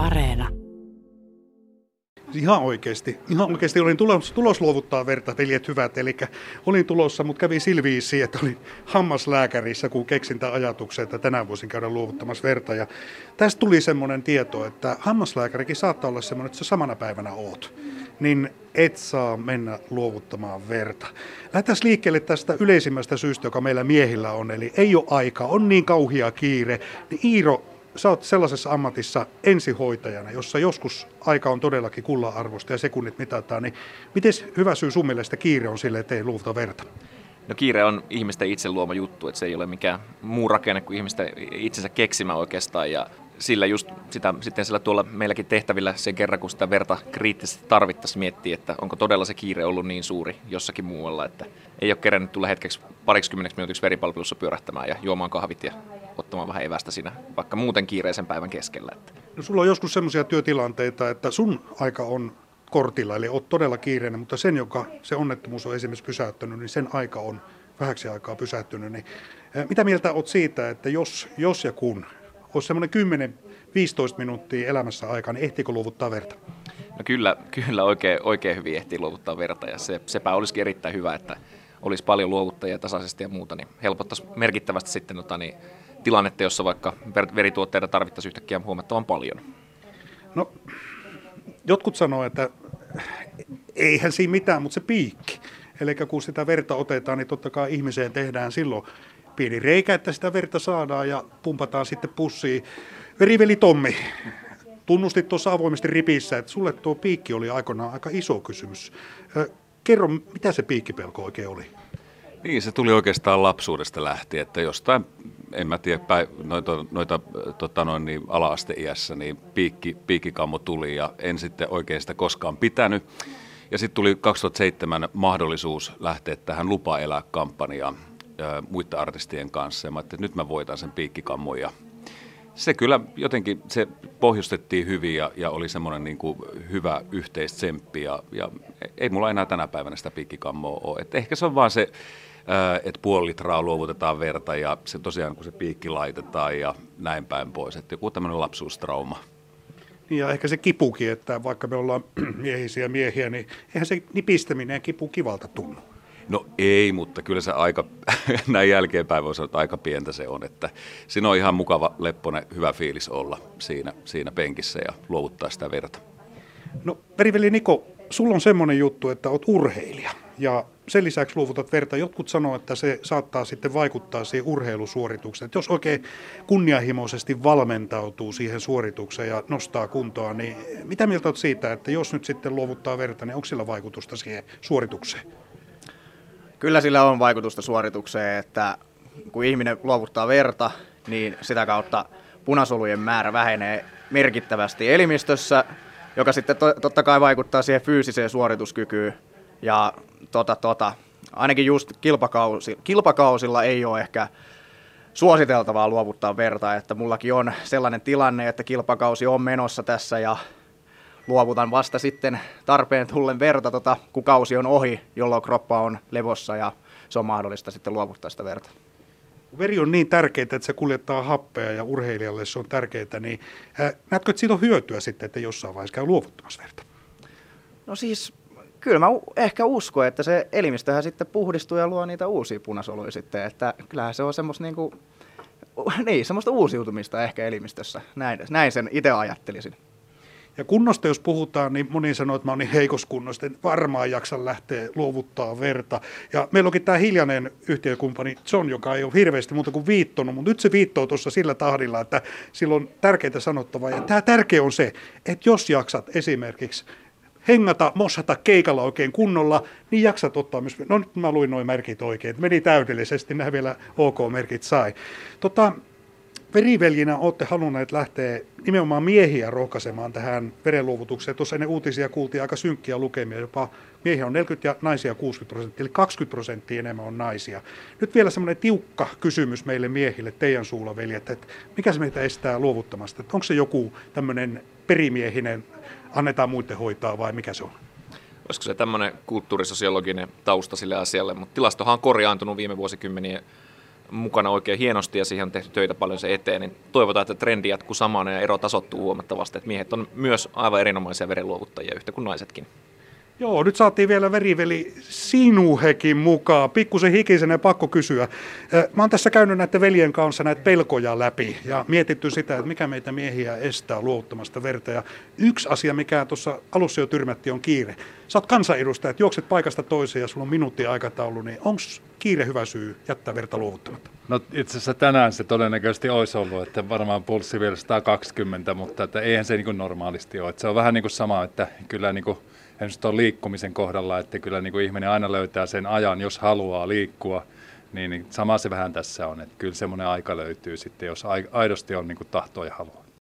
Areena. Ihan oikeasti. Ihan oikeasti olin tulos, tulos luovuttaa verta, veljet hyvät. Eli olin tulossa, mutta kävi silviisi, että olin hammaslääkärissä, kun keksin tämän ajatuksen, että tänään voisin käydä luovuttamassa verta. Ja tästä tuli semmoinen tieto, että hammaslääkärikin saattaa olla semmoinen, että sä samana päivänä oot. Niin et saa mennä luovuttamaan verta. Lähdetään liikkeelle tästä yleisimmästä syystä, joka meillä miehillä on, eli ei ole aika, on niin kauhia kiire. Niin Iiro, sä oot sellaisessa ammatissa ensihoitajana, jossa joskus aika on todellakin kullan-arvosta ja sekunnit mitataan, niin miten hyvä syy sun mielestä kiire on sille, että ei luovuta verta? No kiire on ihmisten itse luoma juttu, että se ei ole mikään muu rakenne kuin ihmisten itsensä keksimä oikeastaan ja sillä just sitä, sitten sillä tuolla meilläkin tehtävillä sen kerran, kun sitä verta kriittisesti tarvittaisiin miettiä, että onko todella se kiire ollut niin suuri jossakin muualla, että ei ole kerännyt tulla hetkeksi parikymmeneksi minuutiksi veripalvelussa pyörähtämään ja juomaan kahvit ja ottamaan vähän evästä siinä, vaikka muuten kiireisen päivän keskellä. No sulla on joskus sellaisia työtilanteita, että sun aika on kortilla, eli oot todella kiireinen, mutta sen, joka se onnettomuus on esimerkiksi pysäyttänyt, niin sen aika on vähäksi aikaa pysähtynyt. Niin, mitä mieltä oot siitä, että jos, jos ja kun olisi semmoinen 10-15 minuuttia elämässä aikaa, niin ehtiikö luovuttaa verta? No kyllä, kyllä oikein, oikein hyvin ehtii luovuttaa verta ja se, sepä olisikin erittäin hyvä, että olisi paljon luovuttajia tasaisesti ja muuta, niin helpottaisi merkittävästi sitten tota, niin, tilannetta, jossa vaikka verituotteita tarvittaisiin yhtäkkiä huomattavan paljon. No, jotkut sanoo, että eihän siinä mitään, mutta se piikki. Eli kun sitä verta otetaan, niin totta kai ihmiseen tehdään silloin pieni reikä, että sitä verta saadaan ja pumpataan sitten pussiin. Veriveli Tommi, tunnustit tuossa avoimesti ripissä, että sulle tuo piikki oli aikoinaan aika iso kysymys. Kerro, mitä se piikkipelko oikein oli? Niin, se tuli oikeastaan lapsuudesta lähtien, että jostain, en mä tiedä, noita, noita tota noin, niin ala-asteiässä, niin piikki, piikkikammo tuli ja en sitten oikein sitä koskaan pitänyt. Ja sitten tuli 2007 mahdollisuus lähteä tähän Lupa elää kampanjaan muiden artistien kanssa. Ja mä että nyt mä voitan sen piikkikammon ja se kyllä jotenkin, se pohjustettiin hyvin ja, ja oli semmoinen niin kuin hyvä yhteistsemppi ja, ja ei mulla enää tänä päivänä sitä piikkikammoa ole. Et ehkä se on vaan se, että puoli litraa luovutetaan verta ja se tosiaan kun se piikki laitetaan ja näin päin pois. Että joku tämmöinen lapsuustrauma. Niin ja ehkä se kipukin, että vaikka me ollaan miehisiä miehiä, niin eihän se nipistäminen ja kipu kivalta tunnu. No ei, mutta kyllä se aika, näin jälkeenpäin voi sanoa, että aika pientä se on. Että siinä on ihan mukava, lepponen, hyvä fiilis olla siinä, siinä penkissä ja luovuttaa sitä verta. No periveli Niko, sulla on semmoinen juttu, että olet urheilija ja sen lisäksi luovutat verta. Jotkut sanoo, että se saattaa sitten vaikuttaa siihen urheilusuoritukseen. Että jos oikein kunnianhimoisesti valmentautuu siihen suoritukseen ja nostaa kuntoa, niin mitä mieltä olet siitä, että jos nyt sitten luovuttaa verta, niin onko sillä vaikutusta siihen suoritukseen? Kyllä sillä on vaikutusta suoritukseen, että kun ihminen luovuttaa verta, niin sitä kautta punasolujen määrä vähenee merkittävästi elimistössä, joka sitten to, totta kai vaikuttaa siihen fyysiseen suorituskykyyn. Ja tota, tota, ainakin just kilpakausi, kilpakausilla ei ole ehkä suositeltavaa luovuttaa verta, että mullakin on sellainen tilanne, että kilpakausi on menossa tässä ja luovutan vasta sitten tarpeen tullen verta, tota, kun kausi on ohi, jolloin kroppa on levossa ja se on mahdollista sitten luovuttaa sitä verta. Veri on niin tärkeää, että se kuljettaa happea ja urheilijalle se on tärkeää, niin ää, näetkö, että siitä on hyötyä sitten, että jossain vaiheessa käy luovuttamassa verta? No siis kyllä mä ehkä uskon, että se elimistöhän sitten puhdistuu ja luo niitä uusia punasoluja sitten, että kyllähän se on semmoista niinku, niin, semmoista uusiutumista ehkä elimistössä. Näin, näin sen itse ajattelisin. Ja kunnosta jos puhutaan, niin moni sanoo, että mä oon niin heikossa kunnosta, että varmaan jaksa lähteä luovuttaa verta. Ja meillä onkin tämä hiljainen yhtiökumppani John, joka ei ole hirveästi muuta kuin viittonut, mutta nyt se viittoo tuossa sillä tahdilla, että sillä on tärkeää sanottavaa. Ja tämä tärkeä on se, että jos jaksat esimerkiksi hengata, mossata keikalla oikein kunnolla, niin jaksat ottaa myös, no nyt mä luin noin merkit oikein, meni täydellisesti, nämä vielä OK-merkit sai. Tota, veriveljinä olette halunneet lähteä nimenomaan miehiä rohkaisemaan tähän verenluovutukseen. Tuossa ennen uutisia kuultiin aika synkkiä lukemia, jopa miehiä on 40 ja naisia 60 prosenttia, eli 20 prosenttia enemmän on naisia. Nyt vielä semmoinen tiukka kysymys meille miehille, teidän suulla veljet, että mikä se meitä estää luovuttamasta? Että onko se joku tämmöinen perimiehinen, annetaan muiden hoitaa vai mikä se on? Olisiko se tämmöinen kulttuurisosiologinen tausta sille asialle, mutta tilastohan on korjaantunut viime vuosikymmenien mukana oikein hienosti ja siihen on tehty töitä paljon se eteen, niin toivotaan, että trendi jatkuu samana ja ero tasottuu huomattavasti, että miehet on myös aivan erinomaisia verenluovuttajia yhtä kuin naisetkin. Joo, nyt saatiin vielä veriveli Sinuhekin mukaan. Pikkusen hikisenä pakko kysyä. Mä oon tässä käynyt näiden veljen kanssa näitä pelkoja läpi ja mietitty sitä, että mikä meitä miehiä estää luovuttamasta verta. Ja yksi asia, mikä tuossa alussa jo tyrmätti, on kiire. Sä oot kansanedustaja, että juokset paikasta toiseen ja sulla on minuutti aikataulu, niin onko kiire hyvä syy jättää verta luovuttamatta? No itse asiassa tänään se todennäköisesti olisi ollut, että varmaan pulssi vielä 120, mutta että eihän se niin normaalisti ole. Että se on vähän niin kuin sama, että kyllä niin kuin esimerkiksi tuon liikkumisen kohdalla, että kyllä niin kuin ihminen aina löytää sen ajan, jos haluaa liikkua, niin, niin sama se vähän tässä on, että kyllä semmoinen aika löytyy sitten, jos aidosti on niin kuin tahtoa ja halua.